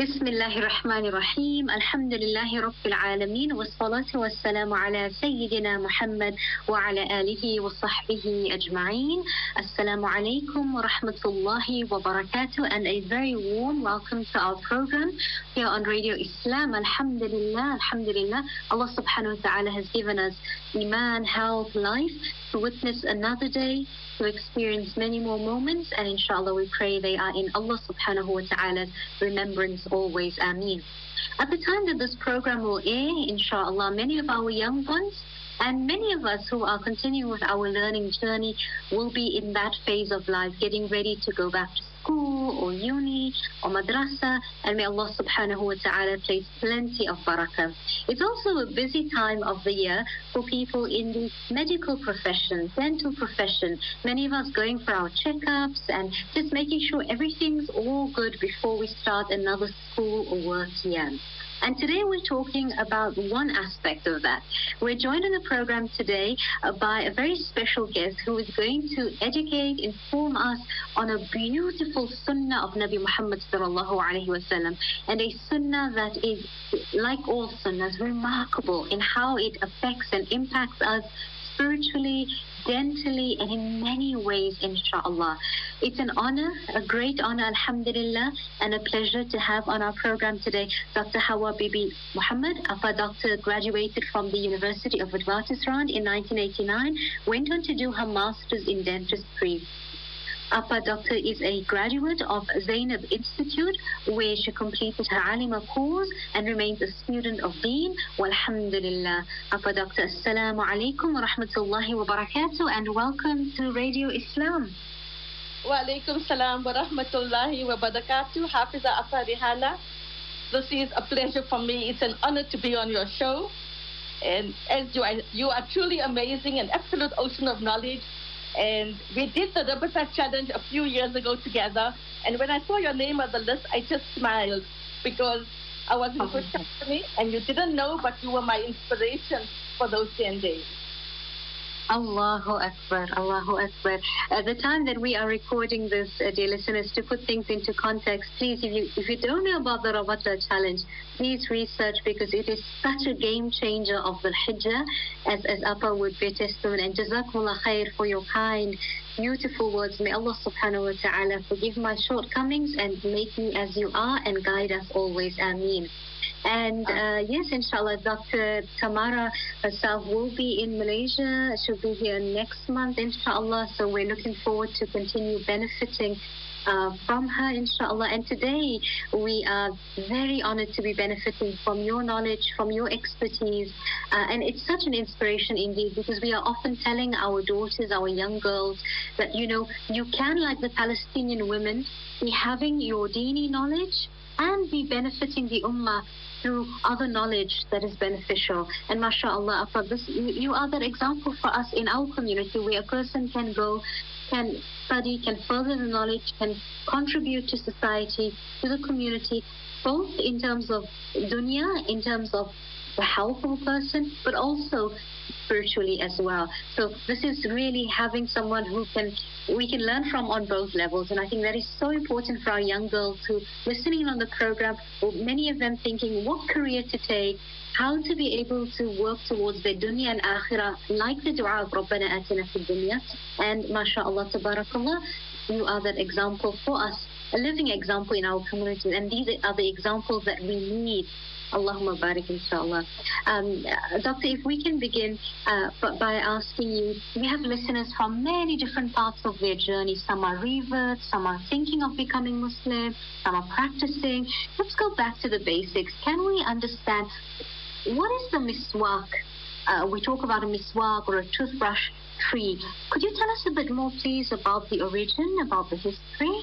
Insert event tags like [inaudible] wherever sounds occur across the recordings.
بسم الله الرحمن الرحيم. الحمد لله رب العالمين والصلاة والسلام على سيدنا محمد وعلى آله وصحبه أجمعين. السلام عليكم ورحمة الله وبركاته and a very warm welcome to our program here on Radio Islam. الحمد لله الحمد لله الله سبحانه وتعالى has given us إيمان health life to witness another day to experience many more moments and inshallah we pray they are in Allah subhanahu wa ta'ala's remembrance always. Ameen. At the time that this program will air, inshallah, many of our young ones and many of us who are continuing with our learning journey will be in that phase of life, getting ready to go back to school or uni or madrasa. And may Allah subhanahu wa ta'ala place plenty of barakah. It's also a busy time of the year for people in the medical profession, dental profession. Many of us going for our checkups and just making sure everything's all good before we start another school or work year. And today we're talking about one aspect of that. We're joined in the program today uh, by a very special guest who is going to educate, inform us on a beautiful sunnah of Nabi Muhammad sallallahu alaihi wasallam, and a sunnah that is, like all sunnahs, remarkable in how it affects and impacts us spiritually, dentally, and in many ways, inshallah. It's an honor, a great honor, alhamdulillah, and a pleasure to have on our program today Dr. Hawa Bibi Muhammad. Apa doctor graduated from the University of Witwatersrand in 1989, went on to do her master's in dentistry. Apa Doctor is a graduate of Zainab Institute where she completed her Alima course and remains a student of Deen. Walhamdulillah. Apa Doctor, Assalamu alaikum wa rahmatullahi wa barakatuh and welcome to Radio Islam. Wa alaikum salam wa rahmatullahi wa barakatuh. Hafiza Apa Rihana. This is a pleasure for me. It's an honor to be on your show. And as you are, you are truly amazing, an absolute ocean of knowledge. And we did the Rabata challenge a few years ago together. And when I saw your name on the list, I just smiled because I was in good company and you didn't know, but you were my inspiration for those 10 days. Allahu Akbar, Allahu Akbar. At the time that we are recording this, uh, dear listeners, to put things into context, please, if you if you don't know about the Rabata challenge, please research because it is such a game changer of the Hijjah, as, as Appa would be testament. And Jazakumullah khair for your kind, beautiful words. May Allah subhanahu wa ta'ala forgive my shortcomings and make me as you are and guide us always. Ameen. And uh, yes, inshallah, Dr. Tamara herself will be in Malaysia. She'll be here next month, inshallah. So we're looking forward to continue benefiting uh, from her, inshallah. And today we are very honored to be benefiting from your knowledge, from your expertise. Uh, and it's such an inspiration indeed because we are often telling our daughters, our young girls, that, you know, you can, like the Palestinian women, be having your dini knowledge and be benefiting the ummah through other knowledge that is beneficial. And mashallah, this, you are that example for us in our community where a person can go, can study, can further the knowledge, can contribute to society, to the community, both in terms of dunya, in terms of a person, but also spiritually as well. So this is really having someone who can we can learn from on both levels, and I think that is so important for our young girls who listening on the program. Many of them thinking what career to take, how to be able to work towards the dunya and akhirah, like the dua of Rabbana atina fid dunya, and mashallah tabarakallah, you are that example for us, a living example in our community, and these are the examples that we need Allahumma barik inshallah. Um, doctor, if we can begin uh, by asking you, we have listeners from many different parts of their journey. Some are reverts, some are thinking of becoming Muslim, some are practicing. Let's go back to the basics. Can we understand what is the miswak? Uh, we talk about a miswak or a toothbrush tree. Could you tell us a bit more, please, about the origin, about the history?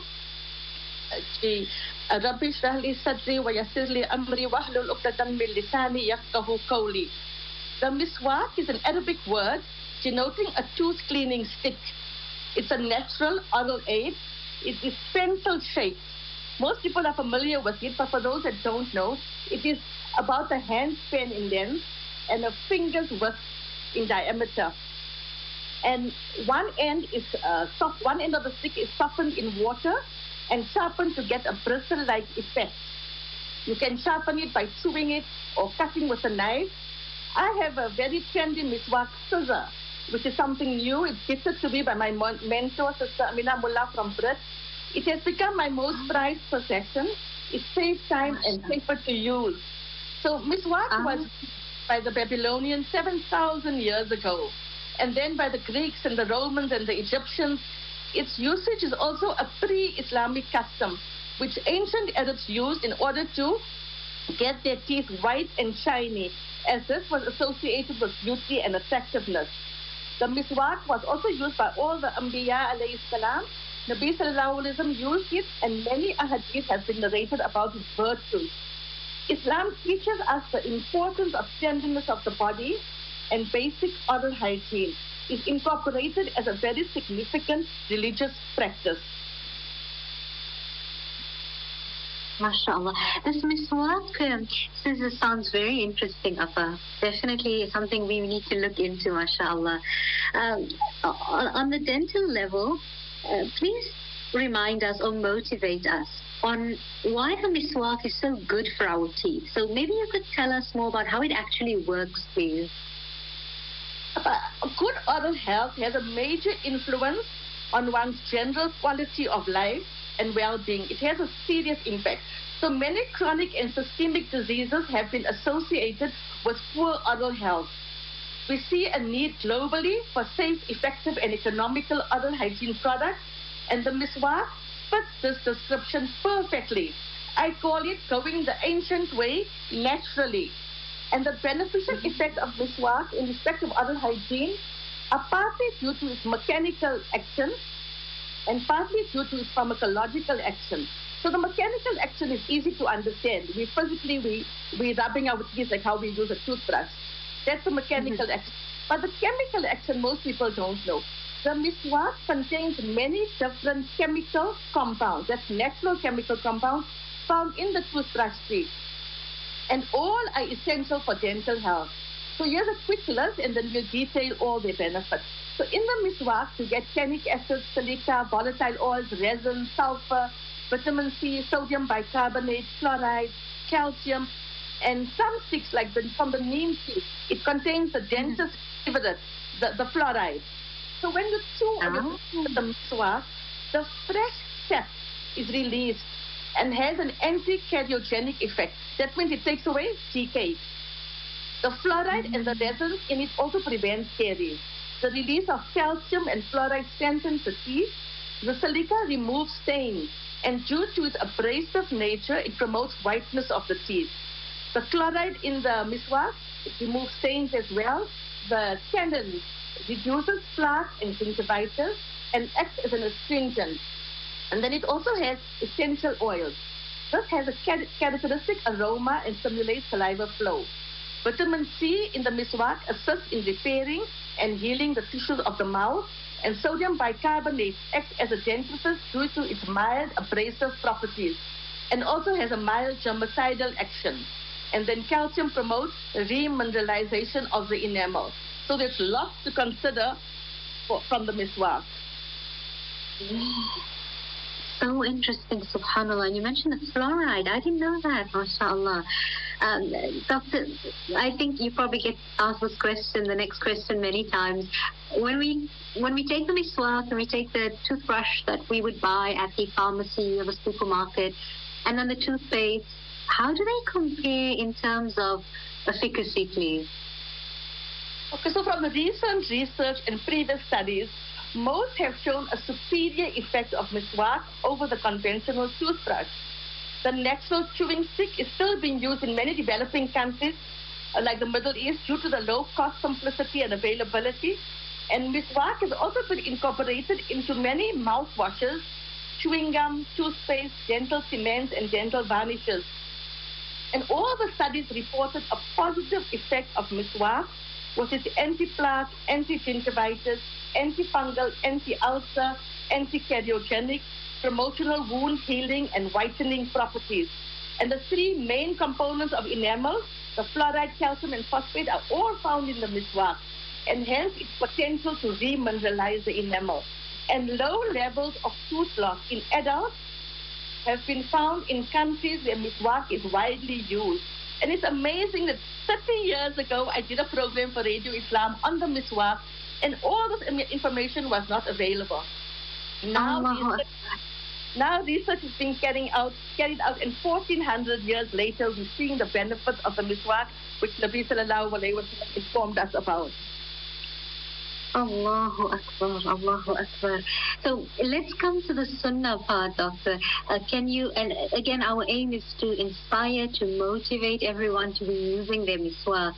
جي ربي اشرح لي صدري ويسر لي امري واحلل عقدة من لساني يفقه قولي. The miswak is an Arabic word denoting a tooth cleaning stick. It's a natural oral aid. It is pencil shaped. Most people are familiar with it, but for those that don't know, it is about a handspan in length and a finger's width in diameter. And one end is uh, soft. One end of the stick is softened in water and sharpen to get a bristle-like effect. You can sharpen it by chewing it or cutting with a knife. I have a very trendy miswak scissor, which is something new. It's gifted to me by my mentor, Sister Amina Mullah from Brit. It has become my most prized possession. It saves time and safer to use. So miswak uh-huh. was by the Babylonians 7,000 years ago, and then by the Greeks and the Romans and the Egyptians. Its usage is also a pre-Islamic custom which ancient Arabs used in order to get their teeth white and shiny, as this was associated with beauty and attractiveness. The miswak was also used by all the Anbiya alayhi salam. Nabi sallallahu alayhi used it and many ahadith have been narrated about its virtues. Islam teaches us the importance of cleanliness of the body and basic oral hygiene is incorporated as a very significant religious practice. MashaAllah. This miswak um, scissor sounds very interesting, Appa. Definitely something we need to look into, MashaAllah. Um, on, on, the dental level, uh, please remind us or motivate us on why the miswak is so good for our teeth. So maybe you could tell us more about how it actually works, please. A good oral health has a major influence on one's general quality of life and well-being. It has a serious impact. So many chronic and systemic diseases have been associated with poor oral health. We see a need globally for safe, effective, and economical oral hygiene products, and the miswak fits this description perfectly. I call it going the ancient way naturally. And the beneficial effect of miswak in respect of oral hygiene are partly due to its mechanical action and partly due to its pharmacological action. So the mechanical action is easy to understand. We physically we we rubbing our teeth like how we use a toothbrush. That's the mechanical mm-hmm. action. But the chemical action most people don't know. The miswak contains many different chemical compounds. That's natural chemical compounds found in the toothbrush tree. And all are essential for dental health. So here's a quick list and then we'll detail all their benefits. So in the miswak, you get tannic acid, silica, volatile oils, resin, sulfur, vitamin C, sodium bicarbonate, fluoride, calcium, and some sticks like the, from the neem tree, it contains the densest favorite, the, the fluoride. So when you chew uh-huh. the miswak, the fresh sap is released and has an anti-cariogenic effect. That means it takes away decay. The fluoride and the resin in it also prevent caries. The release of calcium and fluoride strengthens the teeth. The silica removes stains, and due to its abrasive nature, it promotes whiteness of the teeth. The chloride in the miswak removes stains as well. The tannin reduces plaque and gingivitis and acts as an astringent. And then it also has essential oils. This has a characteristic aroma and stimulates saliva flow. Vitamin C in the miswak assists in repairing and healing the tissues of the mouth, and sodium bicarbonate acts as a dentifrice due to its mild abrasive properties and also has a mild germicidal action. And then calcium promotes remineralization of the enamel. So there's lots to consider for, from the miswak. [laughs] So interesting, subhanAllah. And you mentioned the fluoride. I didn't know that, mashallah. Um, Doctor, I think you probably get asked this question, the next question, many times. When we when we take the miswak and we take the toothbrush that we would buy at the pharmacy or the supermarket, and then the toothpaste, how do they compare in terms of efficacy, please? Okay, so from the recent research and previous studies, most have shown a superior effect of miswak over the conventional toothbrush. The natural chewing stick is still being used in many developing countries uh, like the Middle East due to the low cost, simplicity, and availability. And miswak has also been incorporated into many mouthwashes, chewing gum, toothpaste, dental cements, and dental varnishes. And all the studies reported a positive effect of miswak with its anti-plaque, anti-gingivitis, antifungal, anti-ulcer, anti-cariogenic, promotional wound healing and whitening properties. And the three main components of enamel, the fluoride, calcium, and phosphate, are all found in the miswak, and hence its potential to remineralize the enamel. And low levels of tooth loss in adults have been found in countries where miswak is widely used. And it's amazing that 30 years ago, I did a program for Radio Islam on the miswak, and all this information was not available. Now, research, now research is being carried out, carried out, and 1400 years later, we're seeing the benefits of the miswak, which Nabi Sallallahu Alaihi Wasallam informed us about. Allahu Akbar, Allahu Akbar. So let's come to the Sunnah part, Doctor. Uh, can you, and again, our aim is to inspire, to motivate everyone to be using their miswak.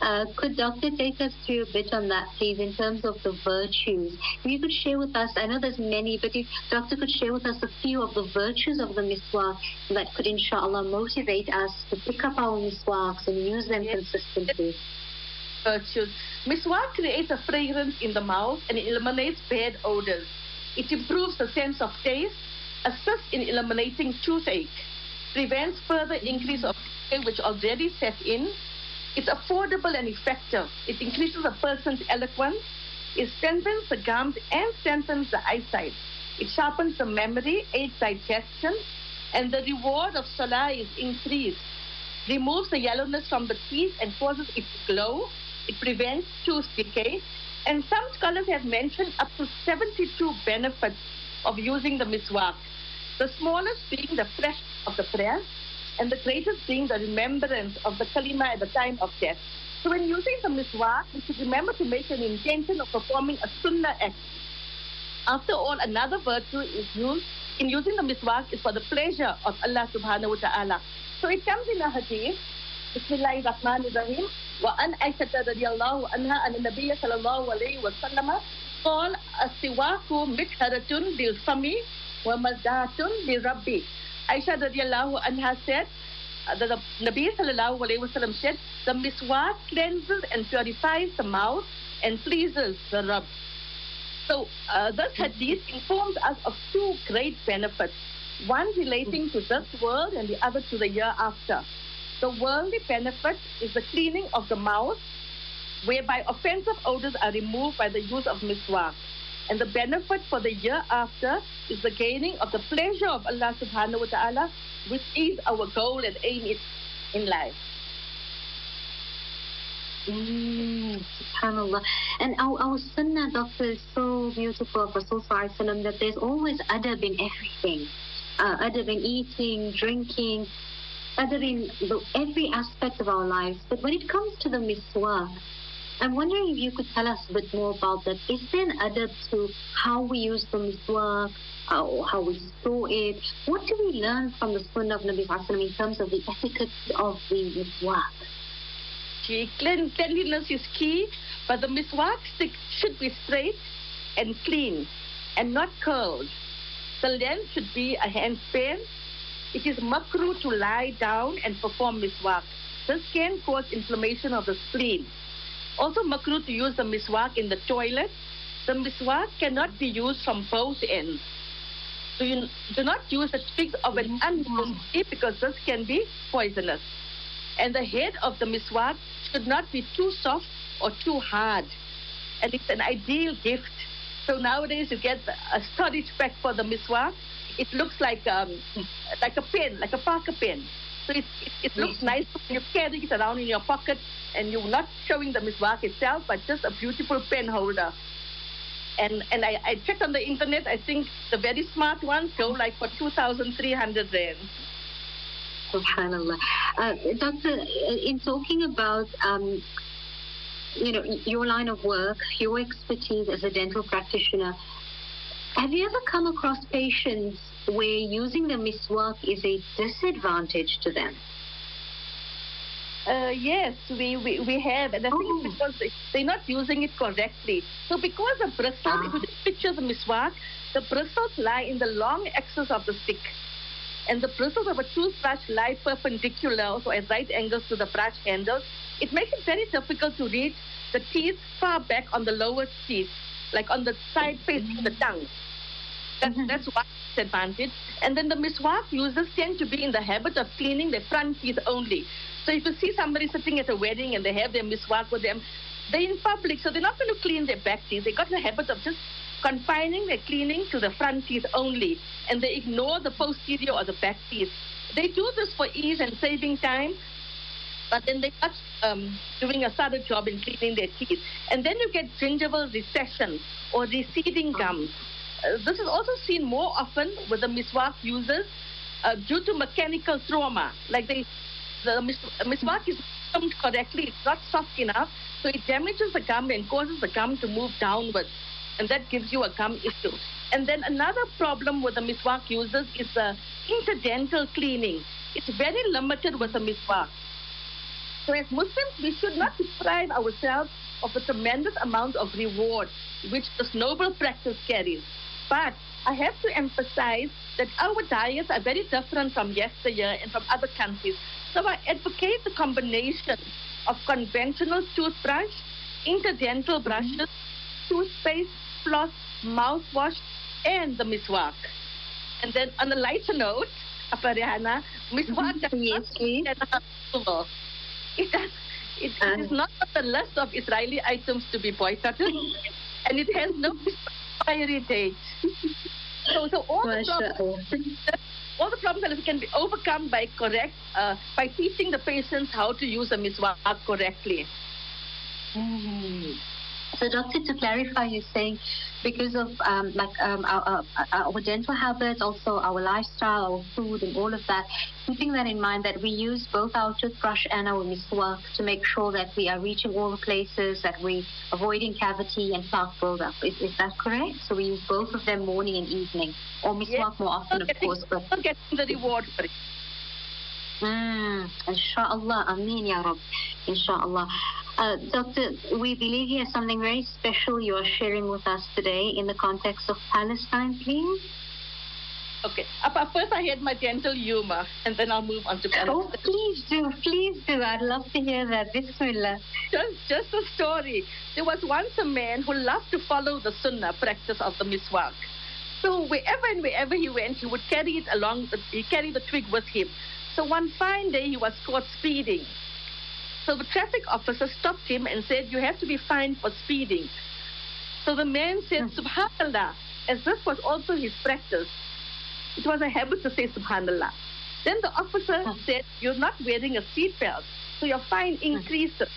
Uh, could Doctor take us through a bit on that, please, in terms of the virtues? If you could share with us, I know there's many, but if Doctor could share with us a few of the virtues of the miswak that could, inshallah, motivate us to pick up our miswaks and use them yes. consistently virtues. Miswak creates a fragrance in the mouth and eliminates bad odors. It improves the sense of taste, assists in eliminating toothache, prevents further increase of decay which already set in. It's affordable and effective. It increases a person's eloquence. It strengthens the gums and strengthens the eyesight. It sharpens the memory, aids digestion, and the reward of salah is increased. Removes the yellowness from the teeth and causes it to glow it prevents tooth decay. And some scholars have mentioned up to 72 benefits of using the miswak. The smallest being the freshness of the prayer, and the greatest being the remembrance of the kalima at the time of death. So when using the miswak, we should remember to make an intention of performing a sunnah act. After all, another virtue is used in using the miswak is for the pleasure of Allah subhanahu wa ta'ala. So it comes in a hadith, Bismillahirrahmanirrahim, وأن عائشة رضي الله عنها أن النبي صلى الله عليه وسلم قال السواك مكهرة للفم ومزدات لربي Aisha radiallahu anha said that the Nabi sallallahu alayhi wasallam said the miswak cleanses and purifies the mouth and pleases the Rabb. So uh, this hadith informs us of two great benefits, one relating to this world and the other to the year after. The worldly benefit is the cleaning of the mouth, whereby offensive odors are removed by the use of miswak. And the benefit for the year after is the gaining of the pleasure of Allah subhanahu wa ta'ala, which is our goal and aim in life. Mm, subhanallah. And our, our sunnah, doctor, is so beautiful of Rasul that there's always adab in everything. Uh, adab in eating, drinking, other in every aspect of our lives. But when it comes to the miswak, I'm wondering if you could tell us a bit more about that. Is there an adab to how we use the miswak, how, uh, how we store it? What do we learn from the sunnah of Nabi Sallallahu in terms of the etiquette of the miswak? Cleanliness is key, but the miswak stick should be straight and clean and not curled. The length should be a handspan it is makruh to lie down and perform miswak. This can cause inflammation of the spleen. Also makruh to use the miswak in the toilet. The miswak cannot be used from both ends. So you do not use the twigs of an tree because this can be poisonous. And the head of the miswak should not be too soft or too hard. And it's an ideal gift. So nowadays you get a storage pack for the miswak it looks like um, [laughs] like a pen, like a Parker pen. So it, it, it looks mm-hmm. nice when you carry it around in your pocket and you're not showing the miswak itself, but just a beautiful pen holder. And and I, I checked on the internet. I think the very smart ones go like for 2,300 rand. Subhanallah. Uh, doctor, in talking about um, you know your line of work, your expertise as a dental practitioner, have you ever come across patients where using the miswak is a disadvantage to them? Uh, yes, we, we, we have, and I think oh. because they, are not using it correctly. So because the bristles, ah. if you just picture the miswak, the bristles lie in the long axis of the stick. And the bristles of a toothbrush lie perpendicular, so at right angles to the brush handle. It makes it very difficult to reach the teeth far back on the lower teeth, like on the side facing the tongue. That's, mm-hmm. that's one disadvantage. And then the miswak users tend to be in the habit of cleaning their front teeth only. So if you see somebody sitting at a wedding and they have their miswak with them, they're in public, so they're not going to clean their back teeth. They got the habit of just confining their cleaning to the front teeth only, and they ignore the posterior or the back teeth. They do this for ease and saving time, but then they are um, doing a thorough job in cleaning their teeth. And then you get gingival recession or receding gums. Uh, this is also seen more often with the miswak users uh, due to mechanical trauma. Like they, the mis- miswak is formed correctly, it's not soft enough, so it damages the gum and causes the gum to move downwards. And that gives you a gum issue. And then another problem with the miswak users is the interdental cleaning. It's very limited with the miswak. So as Muslims, we should not deprive ourselves of a tremendous amount of reward which this noble practice carries. But I have to emphasize that our diets are very different from yesteryear and from other countries. So I advocate the combination of conventional toothbrush, interdental brushes, toothpaste, floss, mouthwash, and the miswak. And then on a lighter note, Apa Rihana, miswak does mm-hmm. Yes, please. not it, does, it, it is not on the list of Israeli items to be boycotted, [laughs] and it has no expiry date. [laughs] So, so all the problems, all the problems can be overcome by correct uh, by teaching the patients how to use a miswak correctly. Mm. So, doctor, to clarify, you're saying because of um, like um, our, our, our dental habits, also our lifestyle, our food, and all of that, keeping that in mind, that we use both our toothbrush and our miswak to make sure that we are reaching all the places, that we avoiding cavity and plaque buildup. Is, is that correct? So we use both of them morning and evening, or miswak Yes. more often, of course, but not getting the reward for it. Mm, inshallah, Ameen Ya Rab. Inshallah. Uh, Doctor, we believe you have something very special you are sharing with us today in the context of Palestine, please. Okay. First, I had my gentle humor, and then I'll move on to Palestine. Oh, Palestine. please do, please do. I'd love to hear that. Bismillah. just, just a story. There was once a man who loved to follow the sunnah practice of the miswak. So wherever and wherever he went, he would carry it along. He carried the twig with him. So one fine day, he was caught speeding. So the traffic officer stopped him and said, "You have to be fined for speeding." So the man said, "Subhanallah," as this was also his practice. It was a habit to say Subhanallah. Then the officer Hmm. said, You're not wearing a seatbelt, so your fine increases.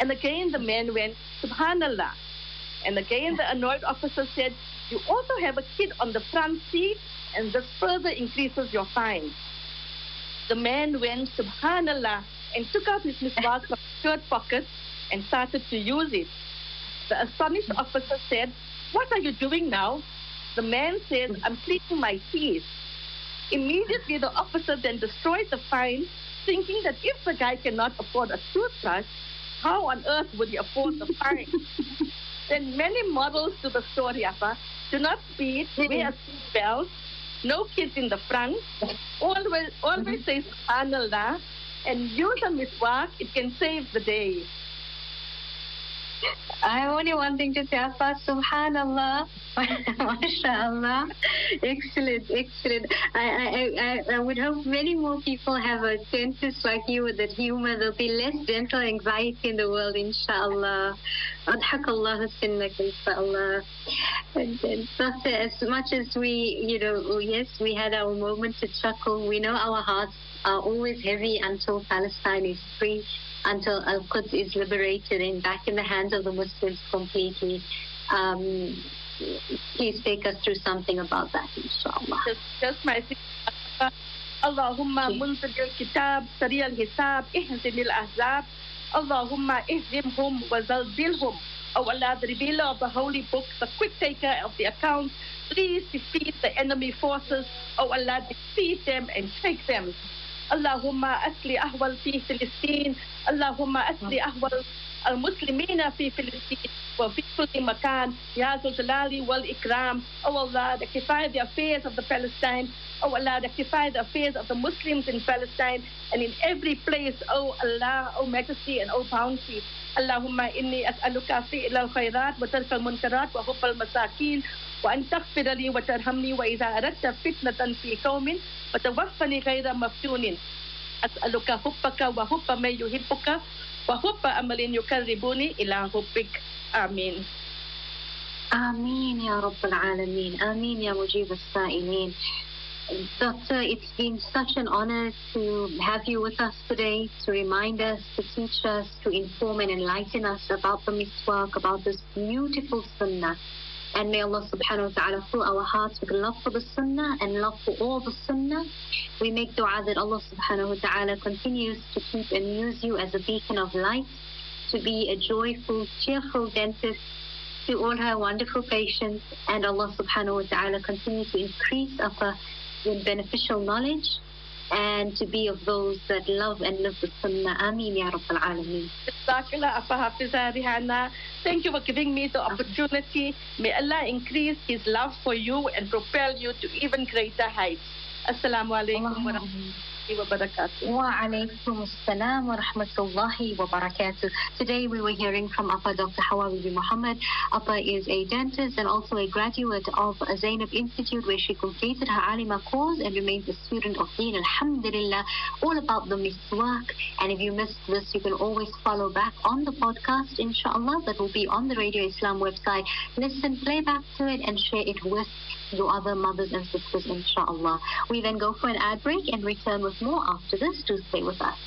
And again the man went, Subhanallah. And again the annoyed officer said, You also have a kid on the front seat, and this further increases your fine. The man went, Subhanallah, and took out his miswak from his shirt pocket and started to use it. The astonished officer said, What are you doing now? The man said, I'm cleaning my teeth. Immediately, the officer then destroyed the fine, thinking that if the guy cannot afford a toothbrush, how on earth would he afford the fine? [laughs] then many models to the story, Appa. Do not speed, hmm. wear a seatbelt, no kids in the front, always, always say subhanallah, and use a miswak, it can save the day. I only one thing to say, Afas, subhanallah, [laughs] Mashaallah. excellent, excellent. I, I, I, I would hope many more people have a dentist like you with that humor. There'll be less dental anxiety in the world, inshallah. Adhakallahu sinnak, inshallah. And, and as much as we, you know, yes, we had our moment to chuckle. We know our hearts are always heavy until Palestine is free until Al Quds is liberated and back in the hands of the Muslims completely. Um, please take us through something about that, inshallah. just, just my اللهم منزل الكتاب سريع الحساب اهزم الأحزاب اللهم اهزمهم وزلزلهم Oh Allah, the revealer of the holy book, the quick taker of the account, please defeat the enemy forces. Oh Allah, defeat them and take them. اللهم أسلي أهول في فلسطين. اللهم أسلي أهول المسلمين في فلسطين وفي كل مكان يا ذو الجلال والإكرام Oh Allah, rectify the affairs of the Palestine Oh Allah, rectify the affairs of the Muslims in Palestine and in every place Oh Allah, Oh Majesty and Oh Bounty. اللهم إني أسألك فعل الخيرات وترك المنكرات وحب المساكين وأن تغفر لي وترحمني وإذا أردت فتنة في قوم فتوفني غير مفتون. أسألك حبك وحب من يحبك وحب أمل يقربني إلى حبك آمين آمين يا رب العالمين آمين يا مجيب السائلين Doctor, it's been such an honor to have you with us today to remind us, to teach us, to inform and enlighten us about the miswak, about this beautiful sunnah. And may Allah subhanahu wa ta'ala fill our hearts with love for the sunnah and love for all the sunnah. We make dua that Allah subhanahu wa ta'ala continues to keep and use you as a beacon of light, to be a joyful, cheerful dentist to all her wonderful patients. And Allah subhanahu wa ta'ala continue to increase our beneficial knowledge and to be of those that love and live the Sunnah. Ameen Ya Rabbal Alameen. Thank you for giving me the opportunity. May Allah increase His love for you and propel you to even greater heights. Assalamu alaikum wabarakatuh. Wa assalam wa rahmatullahi wa barakatuh. Today we were hearing from Appa Dr. Hawabibi Mohamed. Appa is a dentist and also a graduate of Zainab Institute where she completed her Alima course and remains a student of Deen. Alhamdulillah, all about the miswak. And if you missed this, you can always follow back on the podcast, inshallah. That will be on the Radio Islam website. Listen, play back to it and share it with your other mothers and sisters, inshallah. We then go for an ad break and return with more after this. Do stay with us.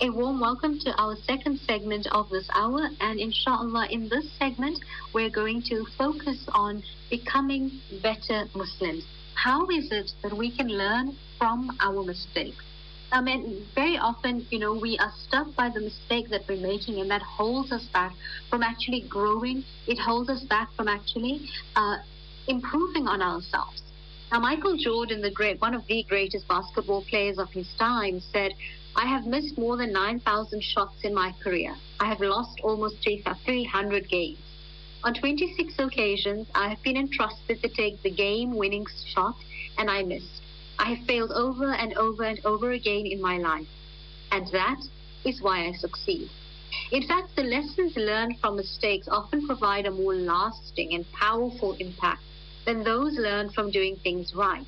A warm welcome to our second segment of this hour, and inshallah, in this segment, we're going to focus on becoming better Muslims. How is it that we can learn from our mistakes? I mean, very often, you know, we are stuck by the mistake that we're making, and that holds us back from actually growing. It holds us back from actually uh, improving on ourselves. Now, Michael Jordan, the great, one of the greatest basketball players of his time, said, I have missed more than 9,000 shots in my career. I have lost almost 300 uh, games. On 26 occasions, I have been entrusted to take the game winning shot, and I missed. I have failed over and over and over again in my life. And that is why I succeed. In fact, the lessons learned from mistakes often provide a more lasting and powerful impact than those learned from doing things right.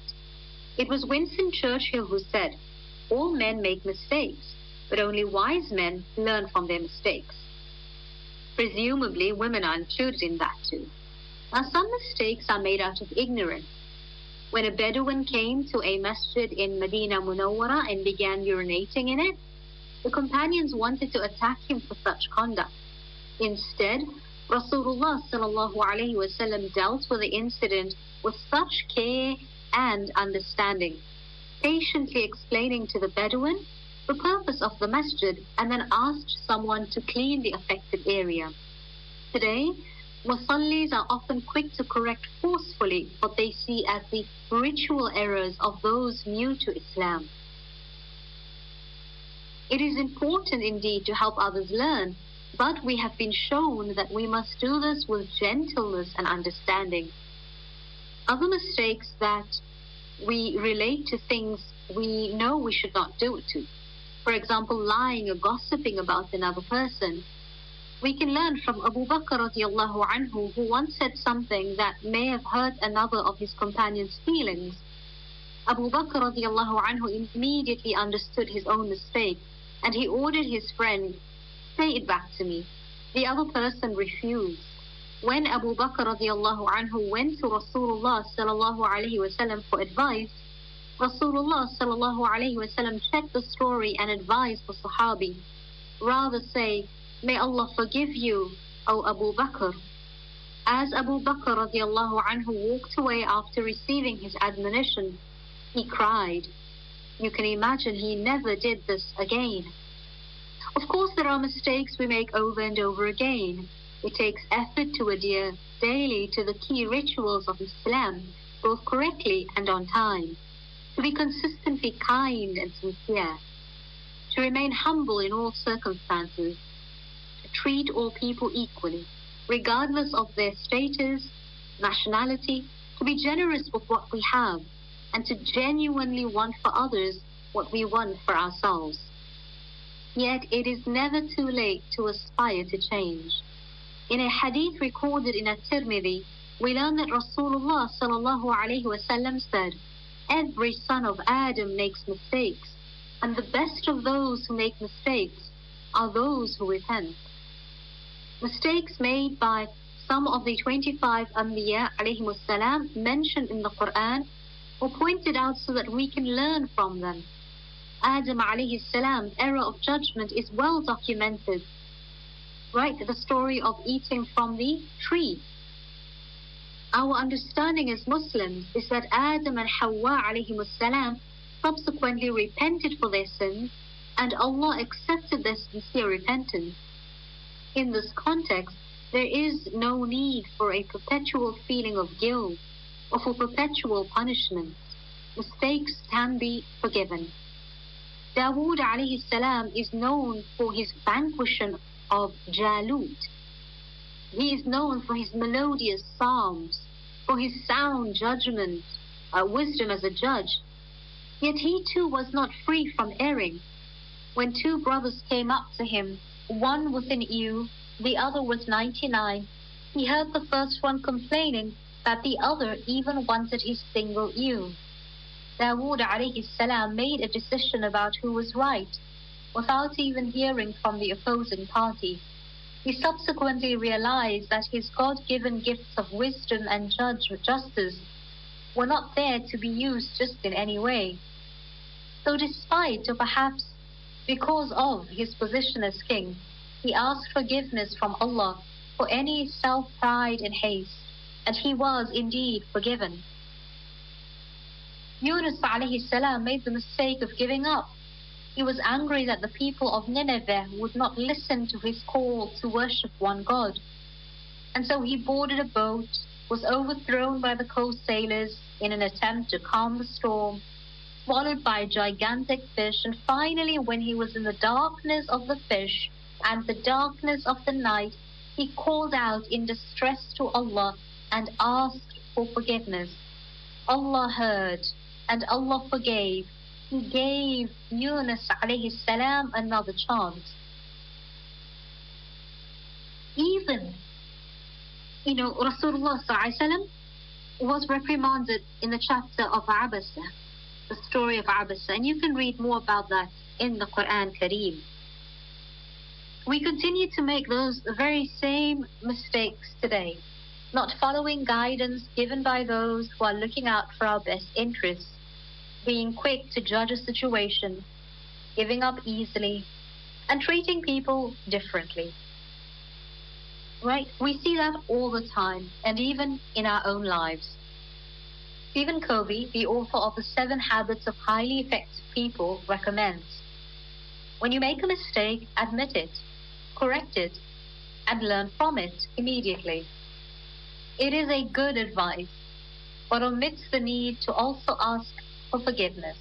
It was Winston Churchill who said, All men make mistakes, but only wise men learn from their mistakes. Presumably, women are included in that too. Now, some mistakes are made out of ignorance. When a Bedouin came to a masjid in Medina Munawwara and began urinating in it, the companions wanted to attack him for such conduct. Instead, Rasulullah wasallam dealt with the incident with such care and understanding, patiently explaining to the Bedouin the purpose of the masjid and then asked someone to clean the affected area. Today, Musallis are often quick to correct forcefully what they see as the ritual errors of those new to Islam. It is important indeed to help others learn, but we have been shown that we must do this with gentleness and understanding. Other mistakes that we relate to things we know we should not do it to. For example, lying or gossiping about another person. We can learn from Abu Bakr radiallahu anhu, who once said something that may have hurt another of his companions' feelings. Abu Bakr radiallahu anhu immediately understood his own mistake and he ordered his friend Say it back to me. The other person refused. When Abu Bakr radiallahu anhu went to Rasulullah sallallahu alayhi wasallam for advice, Rasulullah sallallahu alayhi wasallam checked the story and advised the Sahabi. Rather say, May Allah forgive you, O Abu Bakr. As Abu Bakr radiallahu anhu walked away after receiving his admonition, he cried. You can imagine he never did this again. Of course, there are mistakes we make over and over again. It takes effort to adhere daily to the key rituals of Islam, both correctly and on time, to be consistently kind and sincere, to remain humble in all circumstances, to treat all people equally, regardless of their status, nationality, to be generous with what we have, and to genuinely want for others what we want for ourselves. Yet it is never too late to aspire to change. In a hadith recorded in At-Tirmidhi, we learn that Rasulullah sallallahu alaihi wasallam said, "Every son of Adam makes mistakes, and the best of those who make mistakes are those who repent." Mistakes made by some of the 25 Anbiya alayhimussalam mentioned in the Quran were pointed out so that we can learn from them. Adam alayhi salam's error of judgment is well documented. Right, the story of eating from the tree. Our understanding as Muslims is that Adam and Hawa alayhi salam subsequently repented for their sins and Allah accepted their sincere repentance. In this context, there is no need for a perpetual feeling of guilt or for perpetual punishment. Mistakes can be forgiven. Dawood alayhi salam is known for his vanquishing of Jalut. He is known for his melodious psalms, for his sound judgment, uh, wisdom as a judge. Yet he too was not free from erring. When two brothers came up to him, one with an ewe, the other was 99, he heard the first one complaining that the other even wanted his single ewe. Dawood alayhi salam made a decision about who was right without even hearing from the opposing party. He subsequently realized that his God given gifts of wisdom and judge, justice were not there to be used just in any way. So, despite, or perhaps because of his position as king, he asked forgiveness from Allah for any self pride and haste, and he was indeed forgiven. Yunus alayhi salam made the mistake of giving up. He was angry that the people of Nineveh would not listen to his call to worship one God. And so he boarded a boat, was overthrown by the coast sailors in an attempt to calm the storm, swallowed by a gigantic fish, and finally, when he was in the darkness of the fish and the darkness of the night, he called out in distress to Allah and asked for forgiveness. Allah heard and Allah forgave. He gave Yunus alayhi salam another chance. Even, you know, Rasulullah sallam was reprimanded in the chapter of Abasa, the story of Abasa, and you can read more about that in the Quran Kareem. We continue to make those very same mistakes today, not following guidance given by those who are looking out for our best interests being quick to judge a situation, giving up easily, and treating people differently. Right? We see that all the time, and even in our own lives. Stephen Covey, the author of The Seven Habits of Highly Effective People, recommends when you make a mistake, admit it, correct it, and learn from it immediately. It is a good advice, but omits the need to also ask for forgiveness.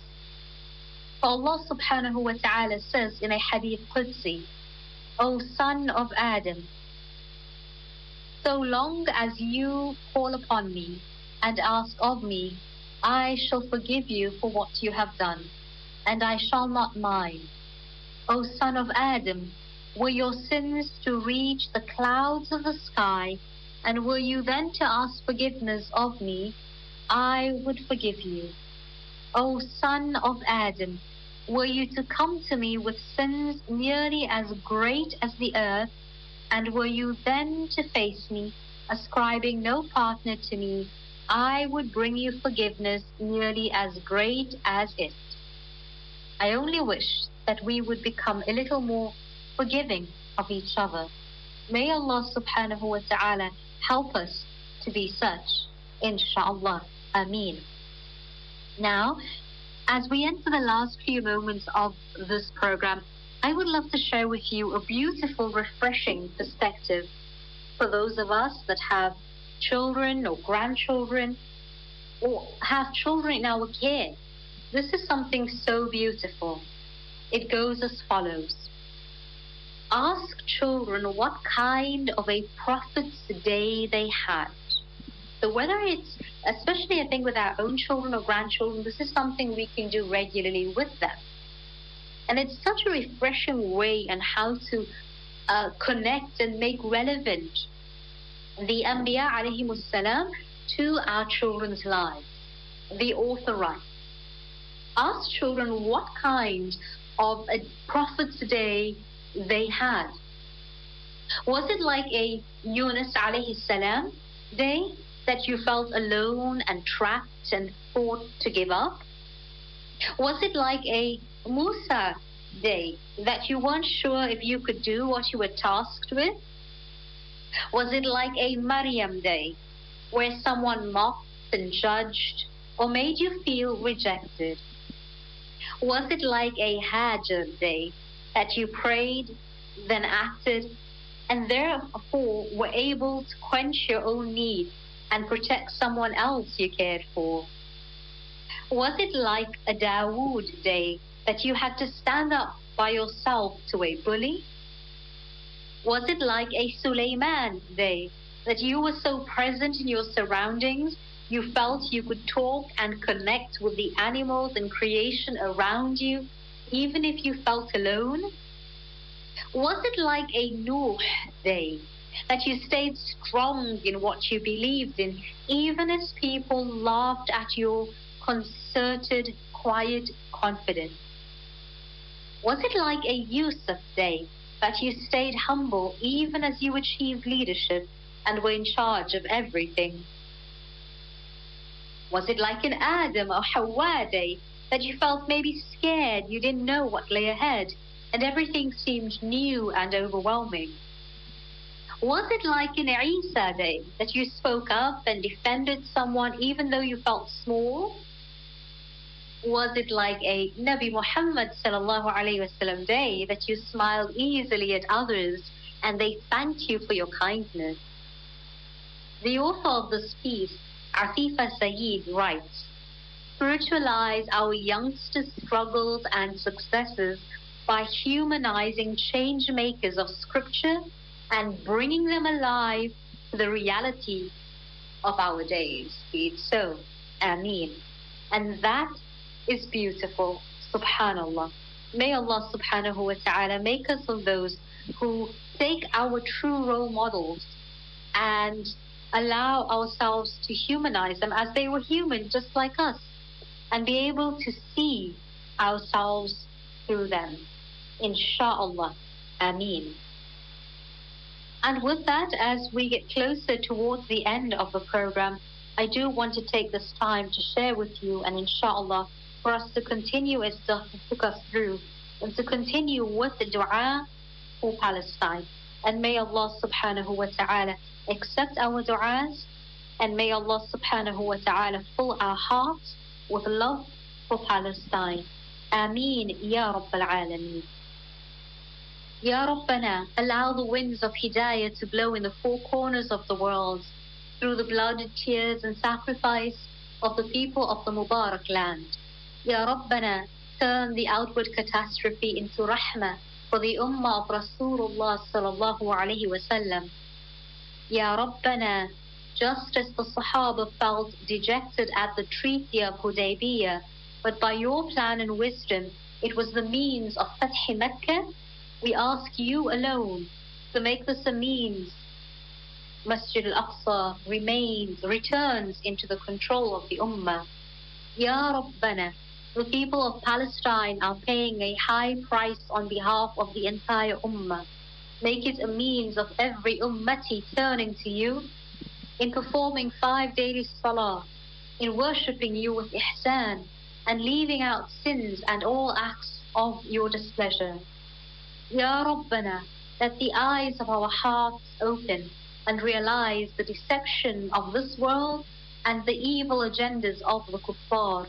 For Allah subhanahu wa ta'ala says in a hadith Qudsi, O son of Adam, so long as you call upon me and ask of me, I shall forgive you for what you have done, and I shall not mind. O son of Adam, were your sins to reach the clouds of the sky, and were you then to ask forgiveness of me, I would forgive you. O son of Adam, were you to come to me with sins nearly as great as the earth, and were you then to face me, ascribing no partner to me, I would bring you forgiveness nearly as great as it. I only wish that we would become a little more forgiving of each other. May Allah subhanahu wa ta'ala help us to be such. Insha'Allah. Ameen. Now, as we enter the last few moments of this program, I would love to share with you a beautiful, refreshing perspective for those of us that have children or grandchildren or have children in our care. This is something so beautiful. It goes as follows Ask children what kind of a prophet's day they had. So whether it's, especially I think with our own children or grandchildren, this is something we can do regularly with them. And it's such a refreshing way on how to uh, connect and make relevant the Anbiya alayhi to our children's lives. The author writes, Ask children what kind of a prophet's day they had. Was it like a Yunus alayhi salam day that you felt alone and trapped and thought to give up? Was it like a Musa day that you weren't sure if you could do what you were tasked with? Was it like a Maryam day where someone mocked and judged or made you feel rejected? Was it like a Hajj day that you prayed, then acted, and therefore were able to quench your own need and protect someone else you cared for? Was it like a Dawood day that you had to stand up by yourself to a bully? Was it like a Suleiman day that you were so present in your surroundings you felt you could talk and connect with the animals and creation around you even if you felt alone? Was it like a Nuh day that you stayed strong in what you believed in even as people laughed at your concerted, quiet confidence? Was it like a Yusuf day that you stayed humble even as you achieved leadership and were in charge of everything? Was it like an Adam or Hawa day that you felt maybe scared you didn't know what lay ahead and everything seemed new and overwhelming? Was it like an Isa day that you spoke up and defended someone even though you felt small? Was it like a Nabi Muhammad sallallahu wasallam day that you smiled easily at others and they thanked you for your kindness? The author of this piece, Afifa Saeed, writes, Spiritualize our youngsters' struggles and successes by humanizing change makers of scripture and bringing them alive to the reality of our days. Be it so. Ameen. And that is beautiful. Subhanallah. May Allah subhanahu wa ta'ala make us of those who take our true role models and allow ourselves to humanize them as they were human, just like us, and be able to see ourselves through them. Insha'Allah. Ameen. And with that, as we get closer towards the end of the program, I do want to take this time to share with you and inshallah for us to continue as Dr. took us through and to continue with the dua for Palestine. And may Allah subhanahu wa ta'ala accept our du'as and may Allah subhanahu wa ta'ala fill our hearts with love for Palestine. Ameen Ya Rabbal Alameen. Ya Rabbana, allow the winds of Hidayah to blow in the four corners of the world through the blood, tears, and sacrifice of the people of the Mubarak land. Ya Rabbana, turn the outward catastrophe into rahmah for the ummah of Rasulullah sallallahu alayhi wasallam. Ya Rabbana, just as the Sahaba felt dejected at the treaty of Hudaybiyah, but by your plan and wisdom, it was the means of Fath Mecca, we ask you alone to make this a means. Masjid al-Aqsa remains, returns into the control of the Ummah. Ya Rabbana, the people of Palestine are paying a high price on behalf of the entire Ummah. Make it a means of every Ummati turning to you in performing five daily salah, in worshipping you with ihsan, and leaving out sins and all acts of your displeasure. Ya Rabbana, let the eyes of our hearts open and realize the deception of this world and the evil agendas of the kuffar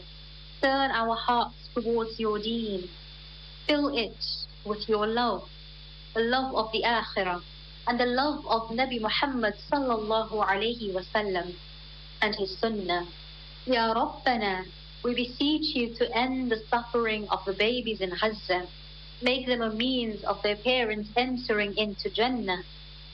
turn our hearts towards your deen. Fill it with your love, the love of the akhirah, and the love of Nabi Muhammad sallallahu alayhi wasallam and his sunnah. Ya Rabbana, we beseech you to end the suffering of the babies in Gaza. Make them a means of their parents entering into Jannah.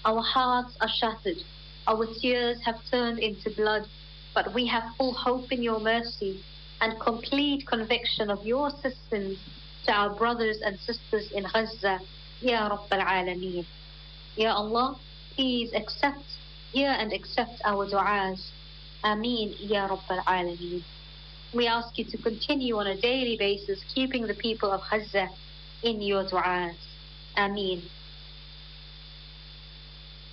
Our hearts are shattered. Our tears have turned into blood, but we have full hope in your mercy and complete conviction of your assistance to our brothers and sisters in Gaza. Ya Rabbal Alameen. Ya Allah, please accept, hear and accept our du'as. Ameen, Ya Rabbal Alameen. We ask you to continue on a daily basis keeping the people of Gaza in your du'as. Ameen.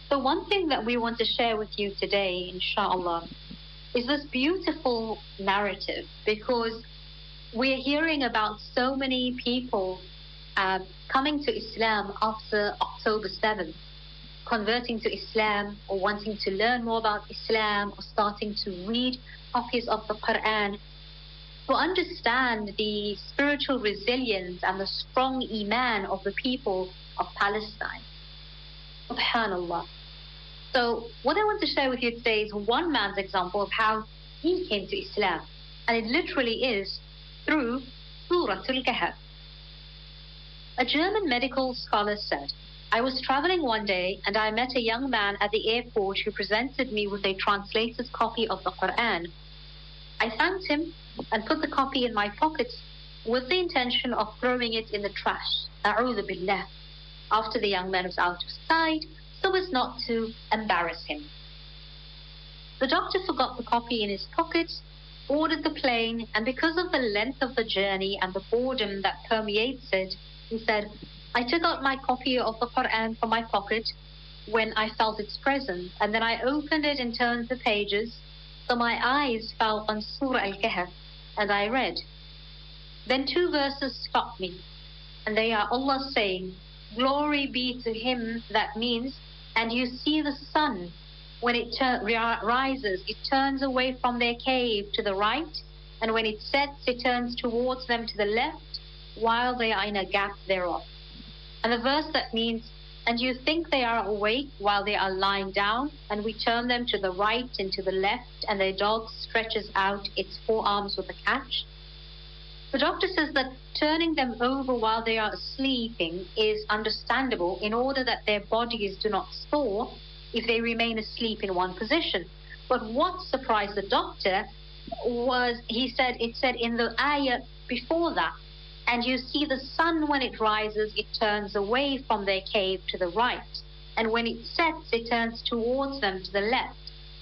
The one thing that we want to share with you today, inshallah, is this beautiful narrative because we're hearing about so many people uh, coming to Islam after October 7th, converting to Islam or wanting to learn more about Islam or starting to read copies of the Quran to understand the spiritual resilience and the strong iman of the people of Palestine. Subhanallah. So, what I want to share with you today is one man's example of how he came to Islam. And it literally is through Surah Al Kahf. A German medical scholar said, I was traveling one day and I met a young man at the airport who presented me with a translated copy of the Quran. I thanked him and put the copy in my pocket with the intention of throwing it in the trash. A'udhu billah. After the young man was out of sight, so as not to embarrass him. The doctor forgot the copy in his pocket, boarded the plane, and because of the length of the journey and the boredom that permeates it, he said, I took out my copy of the Quran from my pocket when I felt its presence, and then I opened it and turned the pages, so my eyes fell on Surah Al Kahf, and I read. Then two verses stopped me, and they are Allah saying, Glory be to Him, that means, and you see the sun when it ter- rises, it turns away from their cave to the right, and when it sets, it turns towards them to the left, while they are in a gap thereof. And the verse that means, and you think they are awake while they are lying down, and we turn them to the right and to the left, and their dog stretches out its forearms with a catch. The doctor says that turning them over while they are sleeping is understandable in order that their bodies do not sore if they remain asleep in one position. But what surprised the doctor was he said it said in the ayah before that, and you see the sun when it rises, it turns away from their cave to the right, and when it sets, it turns towards them to the left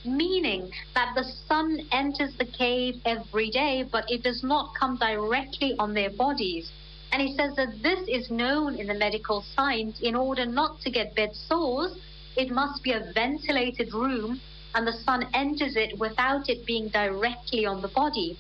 meaning that the sun enters the cave every day, but it does not come directly on their bodies. And he says that this is known in the medical science in order not to get bed sores, it must be a ventilated room and the sun enters it without it being directly on the body.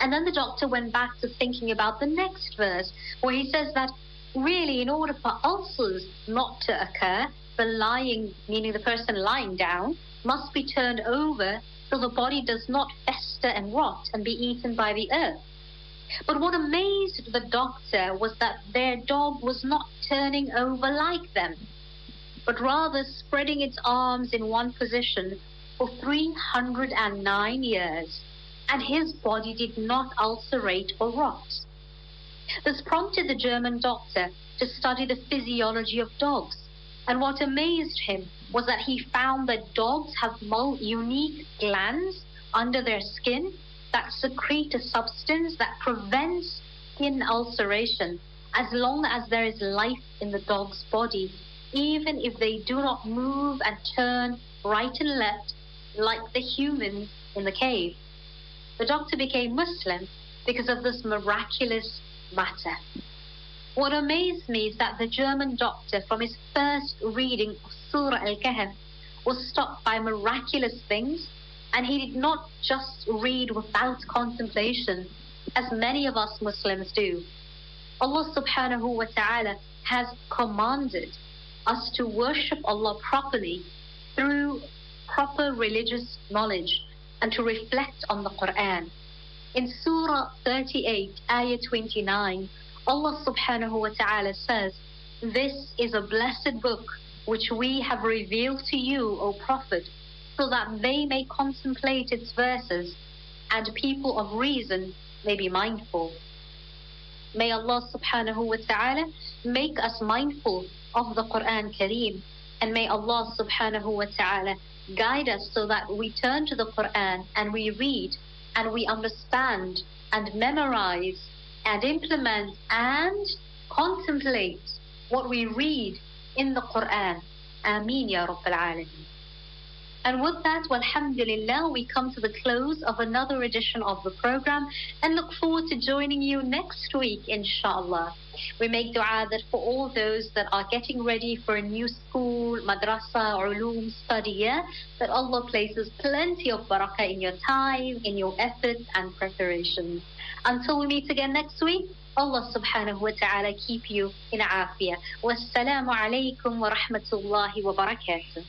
And then the doctor went back to thinking about the next verse, where he says that really, in order for ulcers not to occur, the lying, meaning the person lying down, must be turned over so the body does not fester and rot and be eaten by the earth. But what amazed the doctor was that their dog was not turning over like them, but rather spreading its arms in one position for 309 years, and his body did not ulcerate or rot. This prompted the German doctor to study the physiology of dogs and what amazed him was that he found that dogs have unique glands under their skin that secrete a substance that prevents skin ulceration as long as there is life in the dog's body, even if they do not move and turn right and left like the humans in the cave. The doctor became Muslim because of this miraculous matter. What amazed me is that the German doctor, from his first reading of Surah Al Kahf, was stopped by miraculous things, and he did not just read without contemplation, as many of us Muslims do. Allah subhanahu wa ta'ala has commanded us to worship Allah properly through proper religious knowledge and to reflect on the Quran. In Surah 38, Ayah 29, Allah subhanahu wa ta'ala says, This is a blessed book which we have revealed to you, O Prophet, so that they may contemplate its verses and people of reason may be mindful. May Allah subhanahu wa ta'ala make us mindful of the Quran Kareem and may Allah subhanahu wa ta'ala guide us so that we turn to the Quran and we read and we understand and memorize and implement and contemplate what we read in the Quran. Ameen Ya Rabbil Alameen. And with that, alhamdulillah, we come to the close of another edition of the program and look forward to joining you next week, inshallah. We make dua that for all those that are getting ready for a new school, madrasa, or ulum, study, that Allah places plenty of barakah in your time, in your efforts and preparations. Until we meet again next week, Allah subhanahu wa ta'ala keep you in afiyah. Wassalamu alaikum wa rahmatullahi wa barakatuh.